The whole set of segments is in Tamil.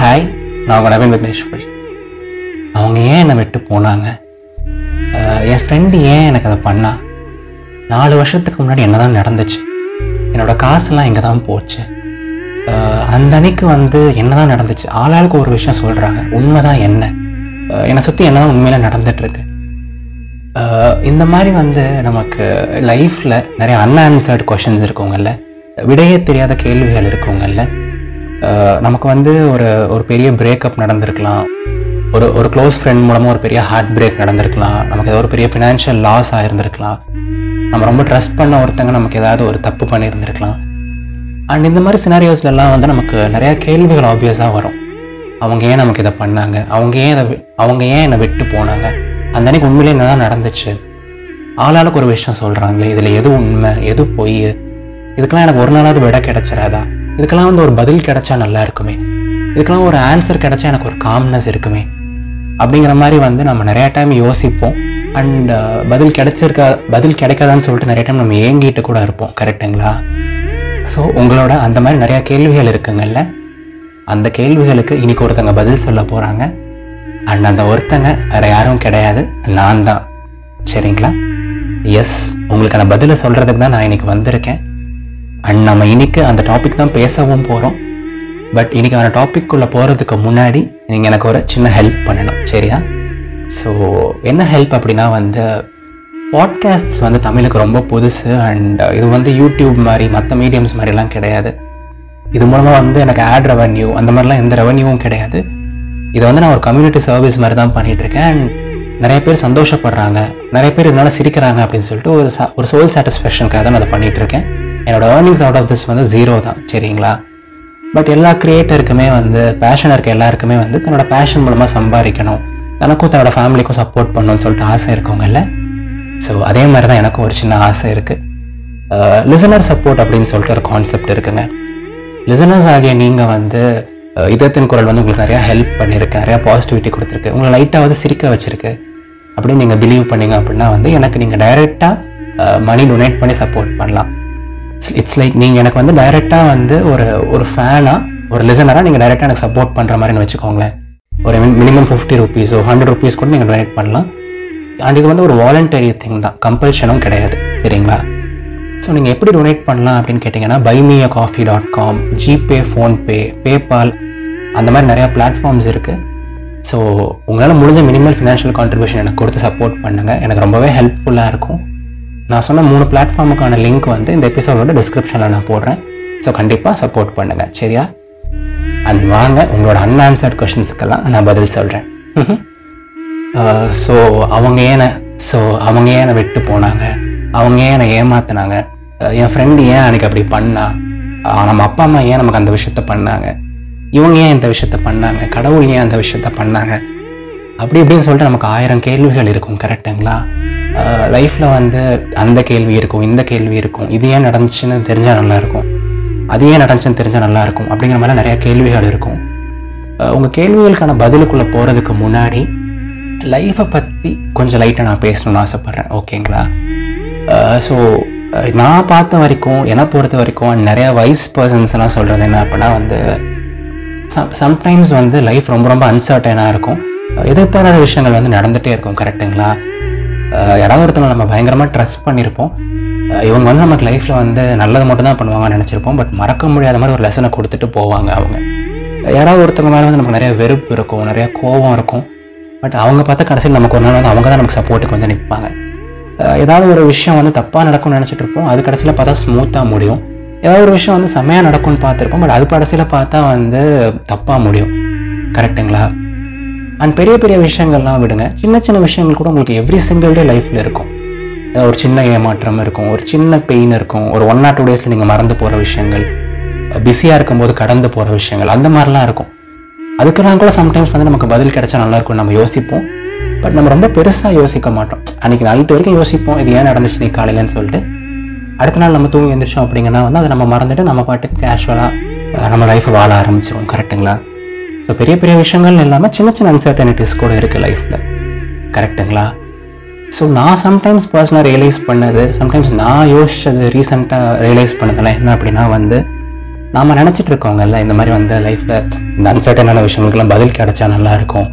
ஹாய் நான் உங்கள் நவீன் அவங்க ஏன் என்னை விட்டு போனாங்க? என் ஃப்ரெண்டு ஏன் எனக்கு அதை பண்ணா? நாலு வருஷத்துக்கு முன்னாடி என்ன தான் நடந்துச்சு? என்னோட காசுலாம் இங்கே தான் போச்சு அந்த அன்னைக்கு வந்து என்ன தான் நடந்துச்சு? ஆளாளுக்கு ஒரு விஷயம் சொல்கிறாங்க உண்மை தான் என்ன என்னை சுற்றி என்ன தான் உண்மையில் நடந்துட்டுருக்கு? இந்த மாதிரி வந்து நமக்கு லைஃப்பில் நிறைய அன்ஆன்சர்டு கொஷின்ஸ் இருக்கவங்கல்ல விடையே தெரியாத கேள்விகள் இருக்கவங்கல்ல நமக்கு வந்து ஒரு ஒரு பெரிய பிரேக்கப் நடந்திருக்கலாம். ஒரு ஒரு க்ளோஸ் ஃப்ரெண்ட் மூலமாக ஒரு பெரிய ஹார்ட் பிரேக் நடந்திருக்கலாம். நமக்கு ஏதோ ஒரு பெரிய ஃபினான்ஷியல் லாஸ் ஆகிருந்திருக்கலாம் நம்ம ரொம்ப ட்ரஸ்ட் பண்ண ஒருத்தங்க நமக்கு ஏதாவது ஒரு தப்பு பண்ணியிருந்திருக்கலாம். அண்ட் இந்த மாதிரி சினாரியோஸ்லலாம் வந்து நமக்கு நிறையா கேள்விகள் ஆப்வியஸாக வரும். அவங்க ஏன் நமக்கு இதை பண்ணாங்க? அவங்க ஏன் இதை அவங்க ஏன் என்னை விட்டு போனாங்க? அந்த அன்னைக்கு உண்மையிலே என்ன தான் நடந்துச்சு? ஆளாளுக்கு ஒரு விஷயம் சொல்கிறாங்களே இதில் எது உண்மை? எது பொய்? இதுக்கெல்லாம் எனக்கு ஒரு நாளாவது விட கிடைச்சிடாதா இதுக்கெல்லாம் வந்து ஒரு பதில் கிடைச்சா நல்லா இருக்குமே. இதுக்கெல்லாம் ஒரு ஆன்சர் கிடைச்சா எனக்கு ஒரு காம்னஸ் இருக்குமே. அப்படிங்கிற மாதிரி வந்து நம்ம நிறைய டைம் யோசிப்போம். அண்ட் uh, பதில் கிடைச்சிருக்கா பதில் கிடைக்காதான்னு சொல்லிட்டு நிறைய டைம் நம்ம ஏங்கிட்டு கூட இருப்போம். கரெக்டுங்களா ஸோ உங்களோட அந்த மாதிரி நிறையா கேள்விகள் இருக்குங்கல்ல அந்த கேள்விகளுக்கு இன்னைக்கு ஒருத்தங்க பதில் சொல்ல போகிறாங்க அண்ட் அந்த ஒருத்தங்க வேற யாரும் கிடையாது. நான் தான். சரிங்களா? எஸ் உங்களுக்கான பதிலை சொல்கிறதுக்கு தான் நான் இன்னைக்கு வந்திருக்கேன். அண்ட் நம்ம இன்னைக்கு அந்த டாபிக் தான் பேசவும் போகிறோம் பட் இன்னைக்கான டாபிக்குள்ளே போகிறதுக்கு முன்னாடி நீங்கள் எனக்கு ஒரு சின்ன ஹெல்ப் பண்ணணும் சரியா? ஸோ என்ன ஹெல்ப் அப்படின்னா வந்து பாட்காஸ்ட்ஸ் வந்து தமிழுக்கு ரொம்ப புதுசு அண்ட் இது வந்து யூடியூப் மாதிரி மற்ற மீடியம்ஸ் மாதிரிலாம் கிடையாது. இது மூலமாக வந்து எனக்கு ஆட் ரெவன்யூ அந்த மாதிரிலாம் எந்த ரெவன்யூவும் கிடையாது. இதை வந்து நான் ஒரு கம்யூனிட்டி சர்வீஸ் மாதிரி தான் பண்ணிகிட்ருக்கேன் இருக்கேன் அண்ட் நிறைய பேர் சந்தோஷப்படுறாங்க. நிறைய பேர் இதனால் சிரிக்கிறாங்க அப்படின்னு சொல்லிட்டு ஒரு ச- ஒரு சோல் சாட்டிஸ்ஃபேக்ஷனுக்காக தான் நான் அதை பண்ணிகிட்ருக்கேன் என்னோட ஏர்னிங்ஸ் அவுட் ஆஃப் திஸ் வந்து ஜீரோ தான் சரிங்களா? பட் எல்லா கிரியேட்டருக்குமே வந்து பேஷன் இருக்க எல்லாருக்குமே வந்து தன்னோட பேஷன் மூலமாக சம்பாதிக்கணும். தனக்கும் தன்னோட ஃபேமிலிக்கும் சப்போர்ட் பண்ணணும்னு சொல்லிட்டு ஆசை இருக்கவங்கல்ல ஸோ அதே மாதிரி தான் எனக்கும் ஒரு சின்ன ஆசை இருக்குது லிசனர் சப்போர்ட் அப்படின்னு சொல்லிட்டு ஒரு கான்செப்ட் இருக்குங்க. லிசனர்ஸ் ஆகிய நீங்கள் வந்து இதத்தின் இதயத்தின் குரல் வந்து உங்களுக்கு நிறையா ஹெல்ப் பண்ணியிருக்கு நிறையா பாசிட்டிவிட்டி கொடுத்துருக்கு. உங்களை லைட்டாவது சிரிக்க வச்சுருக்கு. அப்படின்னு நீங்கள் பிலீவ் பண்ணீங்க அப்படின்னா வந்து எனக்கு நீங்கள் டைரெக்டாக மணி டொனேட் பண்ணி சப்போர்ட் பண்ணலாம். இட்ஸ் லைக் நீங்கள் எனக்கு வந்து டைரெக்டாக வந்து ஒரு ஒரு ஃபேனாக ஒரு லிசனராக நீங்கள் டைரெக்டாக எனக்கு சப்போர்ட் பண்ணுற மாதிரின்னு வச்சுக்கோங்களேன். ஒரு மினிமம் ஃபிஃப்டி ருபீஸோ ஹண்ட்ரட் ருபீஸ் கூட நீங்கள் டொனேட் பண்ணலாம். அண்ட் இது வந்து ஒரு வாலண்டரி திங் தான். கம்பல்ஷனும் கிடையாது. சரிங்களா? ஸோ நீங்கள் எப்படி டொனேட் பண்ணலாம் அப்படின்னு கேட்டிங்கன்னா buy me a coffee dot com GPay PhonePe PayPal அந்த மாதிரி நிறையா பிளாட்ஃபார்ம்ஸ் இருக்குது ஸோ உங்களால் முடிஞ்ச மினிமல் ஃபினான்ஷியல் கான்ட்ரிபியூஷன் எனக்கு கொடுத்து சப்போர்ட் பண்ணுங்கள் எனக்கு ரொம்பவே ஹெல்ப்ஃபுல்லாக இருக்கும். நான் சொன்ன மூணு பிளாட்ஃபார்முக்கான லிங்க் வந்து இந்த எபிசோடோட டிஸ்கிரிப்ஷனில் நான் போடுறேன். ஸோ கண்டிப்பாக சப்போர்ட் பண்ணுங்கள் சரியா? அண்ட் வாங்க உங்களோட அன்ஆன்சர்ட் கொஷின்ஸுக்கெல்லாம் நான் பதில் சொல்கிறேன் ஸோ அவங்க ஏன் ஸோ அவங்க ஏனை விட்டு போனாங்க? அவங்க ஏன் என்னை என் ஃப்ரெண்டு ஏன் அன்னைக்கு அப்படி பண்ணா? நம்ம அப்பா அம்மா ஏன் நமக்கு அந்த விஷயத்த பண்ணாங்க? இவங்க ஏன் இந்த விஷயத்த பண்ணாங்க? கடவுள் ஏன் அந்த விஷயத்த பண்ணாங்க? அப்படி இப்படின்னு சொல்லிட்டு நமக்கு ஆயிரம் கேள்விகள் இருக்கும் கரெக்டுங்களா லைஃப்பில் வந்து அந்த கேள்வி இருக்கும் இந்த கேள்வி இருக்கும். இது ஏன் நடந்துச்சுன்னு தெரிஞ்சால் நல்லாயிருக்கும் அது ஏன் நடந்துச்சுன்னு தெரிஞ்சால் நல்லாயிருக்கும் அப்படிங்கிற மாதிரி நிறையா கேள்விகள் இருக்கும். உங்கள் கேள்விகளுக்கான பதிலுக்குள்ளே போகிறதுக்கு முன்னாடி லைஃப்பை பற்றி கொஞ்சம் லைட்டாக நான் பேசணும்னு ஆசைப்பட்றேன். ஓகேங்களா ஸோ நான் பார்த்த வரைக்கும் என்னை பொறுத்த வரைக்கும் நிறையா வைஸ் பர்சன்ஸ் எல்லாம் சொல்கிறது என்ன அப்படின்னா வந்து சம்டைம்ஸ் வந்து லைஃப் ரொம்ப ரொம்ப அன்சர்டனாக இருக்கும். எதிர்பாராத விஷயங்கள் வந்து நடந்துகிட்டே இருக்கும் கரெக்டுங்களா யாராவது ஒருத்தனை நம்ம பயங்கரமாக ட்ரஸ்ட் பண்ணியிருப்போம். இவங்க வந்து நமக்கு லைஃப்பில் வந்து நல்லது மட்டும் தான் பண்ணுவாங்கன்னு நினச்சிருப்போம். பட் மறக்க முடியாத மாதிரி ஒரு லெசனை கொடுத்துட்டு போவாங்க அவங்க. யாராவது ஒருத்தவங்க மேலே வந்து நமக்கு நிறைய வெறுப்பு இருக்கும் நிறைய கோபம் இருக்கும். பட் அவங்க பார்த்தா கடைசியில் நமக்கு ஒரு நாள் வந்து அவங்க தான் நமக்கு சப்போர்ட்டுக்கு வந்து நிற்பாங்க ஏதாவது ஒரு விஷயம் வந்து தப்பாக நடக்கும்னு நினச்சிட்டு இருப்போம். அது கடைசியில் பார்த்தா ஸ்மூத்தாக முடியும். ஏதாவது ஒரு விஷயம் வந்து செம்மையாக நடக்கும்னு பார்த்துருப்போம். பட் அது கடைசியில் பார்த்தா வந்து தப்பாக முடியும். கரெக்டுங்களா அண்ட் பெரிய பெரிய விஷயங்கள்லாம் விடுங்க. சின்ன சின்ன விஷயங்கள் கூட உங்களுக்கு எவ்ரி சிங்கிள் டே லைஃப்பில் இருக்கும். ஒரு சின்ன ஏமாற்றம் இருக்கும் ஒரு சின்ன பெயின் இருக்கும் ஒரு ஒன் ஆர் டூ டேஸில் நீங்கள் மறந்து போகிற விஷயங்கள் பிஸியாக இருக்கும்போது கடந்து போகிற விஷயங்கள் அந்த மாதிரிலாம் இருக்கும். அதுக்கெல்லாம் கூட சம்டைம்ஸ் வந்து நமக்கு பதில் கிடைச்சா நல்லாயிருக்கும் நம்ம யோசிப்போம். பட் நம்ம ரொம்ப பெருசாக யோசிக்க மாட்டோம். அன்றைக்கி நைட்டு வரைக்கும் யோசிப்போம் இது ஏன் நடந்துச்சு நீ காலையிலன்னு சொல்லிட்டு. அடுத்த நாள் நம்ம தூங்கி எழுந்திரிச்சோம் அப்படிங்கன்னா வந்து அதை நம்ம மறந்துட்டு நம்ம பாட்டுக்கு கேஷுவலாக நம்ம லைஃப்பை வாழ ஆரம்பிச்சிடும் கரெக்டுங்களா ஸோ பெரிய பெரிய விஷயங்கள் இல்லாமல் சின்ன சின்ன அன்சர்டனிட்டிஸ் கூட இருக்குது லைஃப்பில் கரெக்டுங்களா ஸோ நான் சம்டைம்ஸ் பர்சனலாக ரியலைஸ் பண்ணது சம்டைம்ஸ் நான் யோசிச்சது ரீசெண்டாக ரியலைஸ் பண்ணதெல்லாம் என்ன அப்படின்னா வந்து நாம் நினச்சிட்டு இருக்கோங்கல்ல இந்த மாதிரி வந்து லைஃப்பில் இந்த அன்சர்டனான விஷயங்களுக்கெல்லாம் பதில் கிடைச்சா நல்லா இருக்கும்.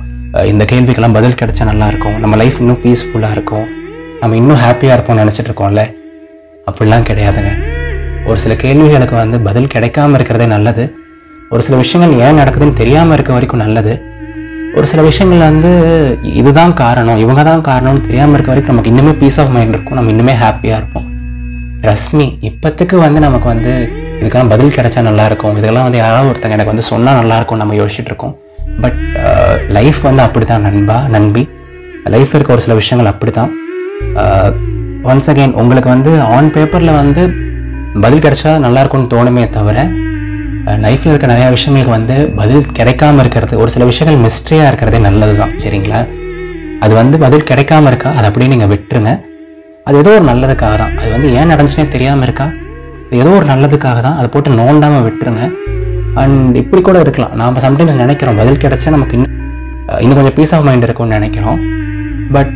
இந்த கேள்விக்கெல்லாம் பதில் கிடைச்சா நல்லாயிருக்கும் நம்ம லைஃப் இன்னும் பீஸ்ஃபுல்லாக இருக்கும். நம்ம இன்னும் ஹாப்பியாக இருப்போம்னு நினச்சிட்டு இருக்கோம்ல. அப்படிலாம் கிடையாதுங்க. ஒரு சில கேள்விகளுக்கு வந்து பதில் கிடைக்காம இருக்கிறதே நல்லது. ஒரு சில விஷயங்கள் ஏன் நடக்குதுன்னு தெரியாமல் இருக்க வரைக்கும் நல்லது. ஒரு சில விஷயங்கள் வந்து இதுதான் காரணம் இவங்க தான் காரணம்னு தெரியாமல் இருக்க வரைக்கும் நமக்கு இன்னுமே பீஸ் ஆஃப் மைண்ட் இருக்கும். நம்ம இன்னுமே ஹாப்பியாக இருப்போம். ரஷ்மி இப்போத்துக்கு வந்து நமக்கு வந்து இதுக்கெல்லாம் பதில் கிடைச்சா நல்லாயிருக்கும் இதெல்லாம் வந்து யாராவது ஒருத்தங்க எனக்கு வந்து சொன்னால் நல்லாயிருக்கும் நம்ம யோசிச்சுட்டு இருக்கோம். பட் லைஃப் uh, வந்து அப்படி தான் நண்பா நண்பி. லைஃப்பில் இருக்க ஒரு சில விஷயங்கள் அப்படி தான் ஒன்ஸ் uh, அகெயின் உங்களுக்கு வந்து ஆன் பேப்பரில் வந்து பதில் கிடைச்சா நல்லாயிருக்கும்னு தோணுமே தவிர லைஃப்பில் இருக்க நிறையா விஷயங்களுக்கு வந்து பதில் கிடைக்காம இருக்கிறது ஒரு சில விஷயங்கள் மிஸ்ட்ரியாக இருக்கிறதே நல்லது தான் சரிங்களா? அது வந்து பதில் கிடைக்காம இருக்கா? அதை அப்படியே நீங்கள் விட்டுருங்க. அது ஏதோ ஒரு நல்லதுக்காக தான். அது வந்து ஏன் நடந்துச்சுனே தெரியாமல் இருக்கா? ஏதோ ஒரு நல்லதுக்காக தான். அதை போட்டு நோண்டாமல் விட்டுருங்க. அண்ட் இப்படி கூட இருக்கலாம். நாம் சம்டைம்ஸ் நினைக்கிறோம் பதில் கிடைச்சா நமக்கு இன்னும் இன்னும் கொஞ்சம் பீஸ் ஆஃப் மைண்ட் இருக்கும்னு நினைக்கிறோம். பட்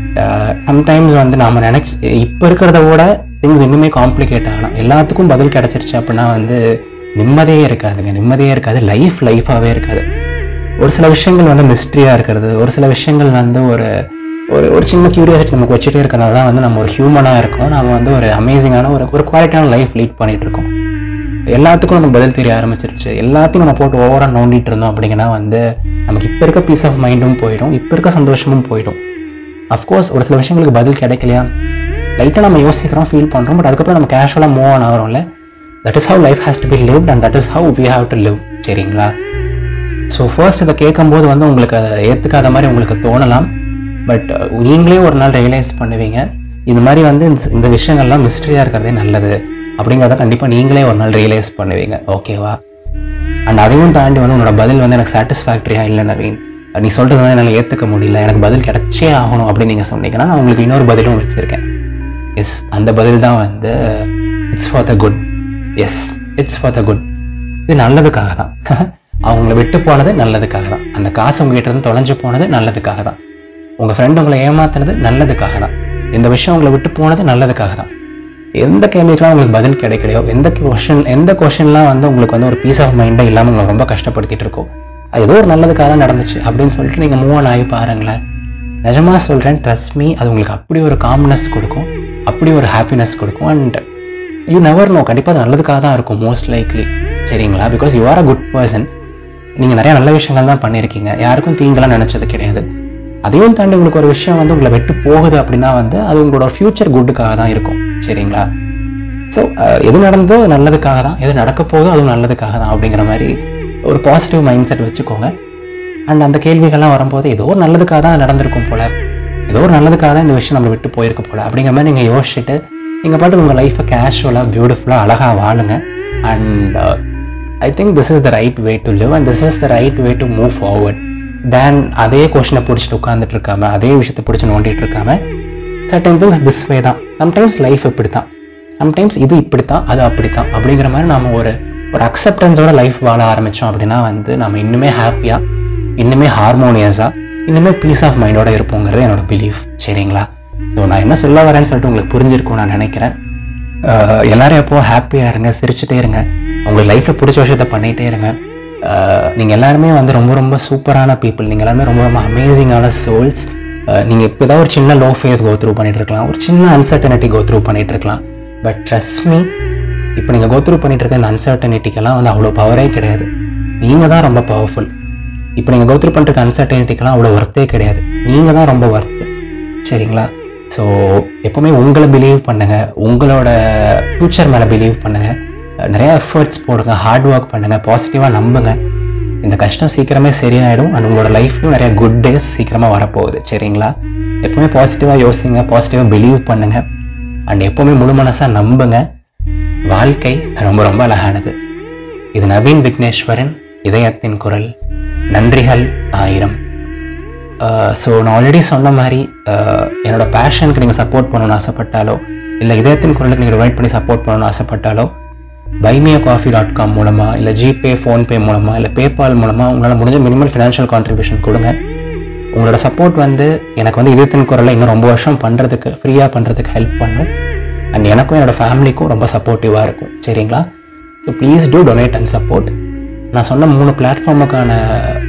சம்டைம்ஸ் வந்து நாம் நினைச்சு இப்போ இருக்கிறத விட திங்ஸ் இன்னுமே காம்ப்ளிகேட் ஆகலாம். எல்லாத்துக்கும் பதில் கிடச்சிருச்சு அப்படின்னா வந்து நிம்மதியே இருக்காதுங்க. நிம்மதியே இருக்காது. லைஃப் லைஃபாகவே இருக்காது. ஒரு சில விஷயங்கள் வந்து மிஸ்ட்ரியாக இருக்கிறது. ஒரு சில விஷயங்கள் வந்து ஒரு ஒரு ஒரு சின்ன கியூரியாசிட்டி நமக்கு வச்சுட்டே இருக்கிறதால தான் வந்து நம்ம ஒரு ஹியூமனாக இருக்கோம். நம்ம வந்து ஒரு அமேசிங்கான ஒரு ஒரு குவாலிட்டியான லைஃப் லீட் பண்ணிகிட்டு இருக்கோம். எல்லாத்துக்கும் நம்ம பதில் தெரிய ஆரம்பிச்சிருச்சு. எல்லாத்தையும் நம்ம போட்டு ஓவராக நோண்டிட்டு இருந்தோம் அப்படிங்கன்னா வந்து நமக்கு இப்போ இருக்க பீஸ் ஆஃப் மைண்டும் போயிடும். இப்போ இருக்க சந்தோஷமும் போயிடும். அஃப்கோர்ஸ் ஒரு சில விஷயங்களுக்கு பதில் கிடைக்கலையா லைட்டாக நம்ம யோசிக்கிறோம் ஃபீல் பண்ணுறோம் பட் அதுக்கப்புறம் நம்ம கேஷுவலாக move on ஆகிறோம்ல. That is how life has to be lived and that is how we have to live சரிங்களா? ஸோ ஃபர்ஸ்ட் இதை கேட்கும்போது வந்து உங்களுக்கு அதை ஏற்றுக்காத மாதிரி உங்களுக்கு தோணலாம். பட் uh, நீங்களே ஒரு நாள் ரியலைஸ் பண்ணுவீங்க. இது மாதிரி வந்து இந்த இந்த விஷயங்கள்லாம் மிஸ்ட்ரியாக இருக்கிறதே நல்லது. அப்படிங்கிறத கண்டிப்பாக நீங்களே ஒரு நாள் ரியலைஸ் பண்ணுவீங்க. ஓகேவா அண்ட் அதையும் தாண்டி வந்து உன்னோட பதில் வந்து எனக்கு சாட்டிஸ்ஃபேக்டரியாக இல்லை நவீன் நீ சொல்கிறது வந்து என்னால் ஏற்றுக்க முடியல. எனக்கு பதில் கிடச்சே ஆகணும் அப்படின்னு நீங்கள் சொன்னீங்கன்னா நான் உங்களுக்கு இன்னொரு பதிலும் வச்சுருக்கேன். எஸ் அந்த பதில் தான் வந்து it's for the good yes it's for the good இது நல்லதுக்காக தான். அவங்கள விட்டு போனது நல்லதுக்காக தான். அந்த காசு உங்ககிட்ட இருந்து தொலைஞ்சு போனது நல்லதுக்காக தான். உங்கள் ஃப்ரெண்டு உங்களை ஏமாத்துனது நல்லதுக்காக தான். இந்த விஷயம் உங்களை விட்டு போனது நல்லதுக்காக தான். எந்த கேள்விக்கெலாம் உங்களுக்கு பதில் கிடைக்கலையோ எந்த கொஷின் எந்த கொஷின்லாம் வந்து உங்களுக்கு வந்து ஒரு பீஸ் ஆஃப் மைண்டே இல்லாமல் உங்களை ரொம்ப கஷ்டப்படுத்திட்டு இருக்கோ அது ஏதோ ஒரு நல்லதுக்காக தான் நடந்துச்சு அப்படின்னு சொல்லிட்டு நீங்கள் மூவ் ஆன் ஆகி பாருங்களேன். நிஜமாக சொல்கிறேன் ட்ரஸ்ட் மீ அது உங்களுக்கு அப்படி ஒரு காம்னஸ் கொடுக்கும் அப்படி ஒரு ஹாப்பினஸ் கொடுக்கும் அண்ட் யூ நெவர் நோ கண்டிப்பாக அது நல்லதுக்காக தான் இருக்கும் மோஸ்ட் லைக்லி சரிங்களா? Because you are a good person நீங்கள் நிறையா நல்ல விஷயங்கள் தான் பண்ணியிருக்கீங்க. யாருக்கும் தீங்கெல்லாம் நினச்சது கிடையாது. அதையும் தாண்டி உங்களுக்கு ஒரு விஷயம் வந்து உங்களை விட்டு போகுது அப்படின்னா வந்து அது உங்களோட ஃப்யூச்சர் குட்டுக்காக தான் இருக்கும். சரிங்களா? ஸோ எது நடந்ததோ நல்லதுக்காக தான். எது நடக்க போதோ அதுவும் நல்லதுக்காக தான் அப்படிங்கிற மாதிரி ஒரு பாசிட்டிவ் மைண்ட் செட் வச்சுக்கோங்க. அண்ட் அந்த கேள்விகள்லாம் வரும்போது ஏதோ ஒரு நல்லதுக்காக தான் அது நடந்திருக்கும் போல. ஏதோ ஒரு நல்லதுக்காக தான் இந்த விஷயம் நம்மளை விட்டு போயிருக்கு போல. அப்படிங்கிற மாதிரி நீங்கள் யோசிச்சுட்டு நீங்கள் பாட்டு உங்கள் லைஃப்பை கேஷுவலாக பியூட்டிஃபுல்லாக அழகாக வாழுங்க. And I think this is the right way to live and this is the right way to move forward then அதே கொஷினை பிடிச்சிட்டு உட்காந்துட்டு இருக்காம அதே விஷயத்தை பிடிச்சி நோண்டிட்டு இருக்காம சர்டன் திங்ஸ் திஸ் வே தான். சம்டைம்ஸ் லைஃப் இப்படி தான் சம்டைம்ஸ் இது இப்படி தான் அது அப்படி தான் அப்படிங்கிற மாதிரி நம்ம ஒரு ஒரு அக்செப்டன்ஸோட லைஃப் வாழ ஆரம்பித்தோம் அப்படின்னா வந்து நம்ம இன்னுமே ஹாப்பியாக இன்னுமே ஹார்மோனியஸாக இன்னுமே பீஸ் ஆஃப் மைண்டோட இருப்போங்கிறது என்னோட பிலீஃப் சரிங்களா? ஸோ நான் என்ன சொல்ல வரேன்னு சொல்லிட்டு உங்களுக்கு புரிஞ்சிருக்கும் நான் நினைக்கிறேன். எல்லாரும் எப்போ ஹாப்பியாக இருங்க சிரிச்சுட்டே இருங்க. உங்களுக்கு லைஃப்பில் பிடிச்ச விஷயத்த பண்ணிகிட்டே இருங்க. நீங்கள் எல்லாருமே வந்து ரொம்ப ரொம்ப சூப்பரான பீப்புள் நீங்கள் எல்லாருமே ரொம்ப ரொம்ப அமேசிங்கான சோல்ஸ் நீங்கள் இப்போ ஏதாவது ஒரு சின்ன லோ ஃபேஸ் கோ த்ரூ இருக்கலாம். ஒரு சின்ன அன்சர்டனிட்டி கோ த்ரூ இருக்கலாம். பட் ட்ரஸ்ட் மீ இப்போ நீங்கள் கோ த்ரூ பண்ணிட்டு இருக்க இந்த அன்சர்டனிட்டிக்கெல்லாம் வந்து அவ்வளோ பவரே கிடையாது. நீங்கள் தான் ரொம்ப பவர்ஃபுல் இப்போ நீங்கள் கோ த்ரூ அன்சர்டனிட்டிக்கெல்லாம் அவ்வளோ ஒர்த்தே கிடையாது. நீங்கள் தான் ரொம்ப ஒர்த்து சரிங்களா? ஸோ எப்போவுமே உங்களை பிலீவ் பண்ணுங்கள் உங்களோட ஃப்யூச்சர் மேலே பிலீவ் பண்ணுங்கள் நிறைய எஃபர்ட்ஸ் போடுங்க. ஹார்ட் ஒர்க் பண்ணுங்கள் பாசிட்டிவாக நம்புங்க. இந்த கஷ்டம் சீக்கிரமே சரியாயிடும். அண்ட் உங்களோட லைஃப்லையும் நிறைய குட் டேஸ் சீக்கிரமாக வரப்போகுது. சரிங்களா? எப்போவுமே பாசிட்டிவாக யோசிங்க. பாசிட்டிவாக பிலீவ் பண்ணுங்கள் அண்ட் எப்போவுமே முழு மனசாக நம்புங்க. வாழ்க்கை ரொம்ப ரொம்ப அழகானது. இது நவீன் விக்னேஸ்வரன் இதயத்தின் குரல். நன்றிகள். ஆயிரம். Uh, ஸோ நான் ஆல்ரெடி சொன்ன மாதிரி என்னோடய என்னோட பேஷனுக்கு நீங்கள் சப்போர்ட் பண்ணணும்னு ஆசைப்பட்டாலோ இல்லை இதயத்தின் குரலுக்கு நீங்கள் ரிவைட் பண்ணி சப்போர்ட் பண்ணணும்னு ஆசைப்பட்டாலோ buy me a coffee dot com மூலமாக இல்லை ஜிபே ஃபோன்பே மூலமாக இல்லை பேபால் மூலமாக உங்களால் முடிஞ்ச மினிமல் ஃபினான்ஷியல் கான்ட்ரிபியூஷன் கொடுங்க. உங்களோட சப்போர்ட் வந்து எனக்கு வந்து இதயத்தின் குரலை இன்னும் ரொம்ப வருஷம் பண்ணுறதுக்கு ஃப்ரீயாக பண்ணுறதுக்கு ஹெல்ப் பண்ணும். அண்ட் எனக்கும் என்னோட ஃபேமிலிக்கும் ரொம்ப சப்போர்ட்டிவாக இருக்கும். சரிங்களா? So please do donate and support நான் சொன்ன மூணு பிளாட்ஃபார்முக்கான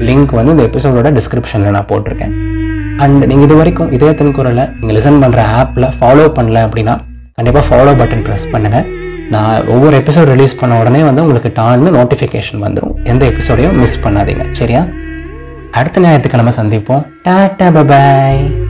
லிங்க் வந்து இந்த எபிசோடோட டிஸ்கிரிப்ஷனில் நான் போட்டிருக்கேன். அண்ட் நீங்கள் இது வரைக்கும் இதயத்தின் குரலை நீங்கள் லிசன் பண்ணுற ஆப்பில் ஃபாலோ பண்ணல அப்படின்னா கண்டிப்பாக ஃபாலோ பட்டன் ப்ரெஸ் பண்ணுங்கள் நான் ஒவ்வொரு எபிசோட் ரிலீஸ் பண்ண உடனே வந்து உங்களுக்கு டான்னு நோட்டிஃபிகேஷன் வந்துடும் எந்த எபிசோடையும் மிஸ் பண்ணாதீங்க. சரியா? அடுத்த ஞாயிற்றுக்கிழமை சந்திப்போம். Tata bye bye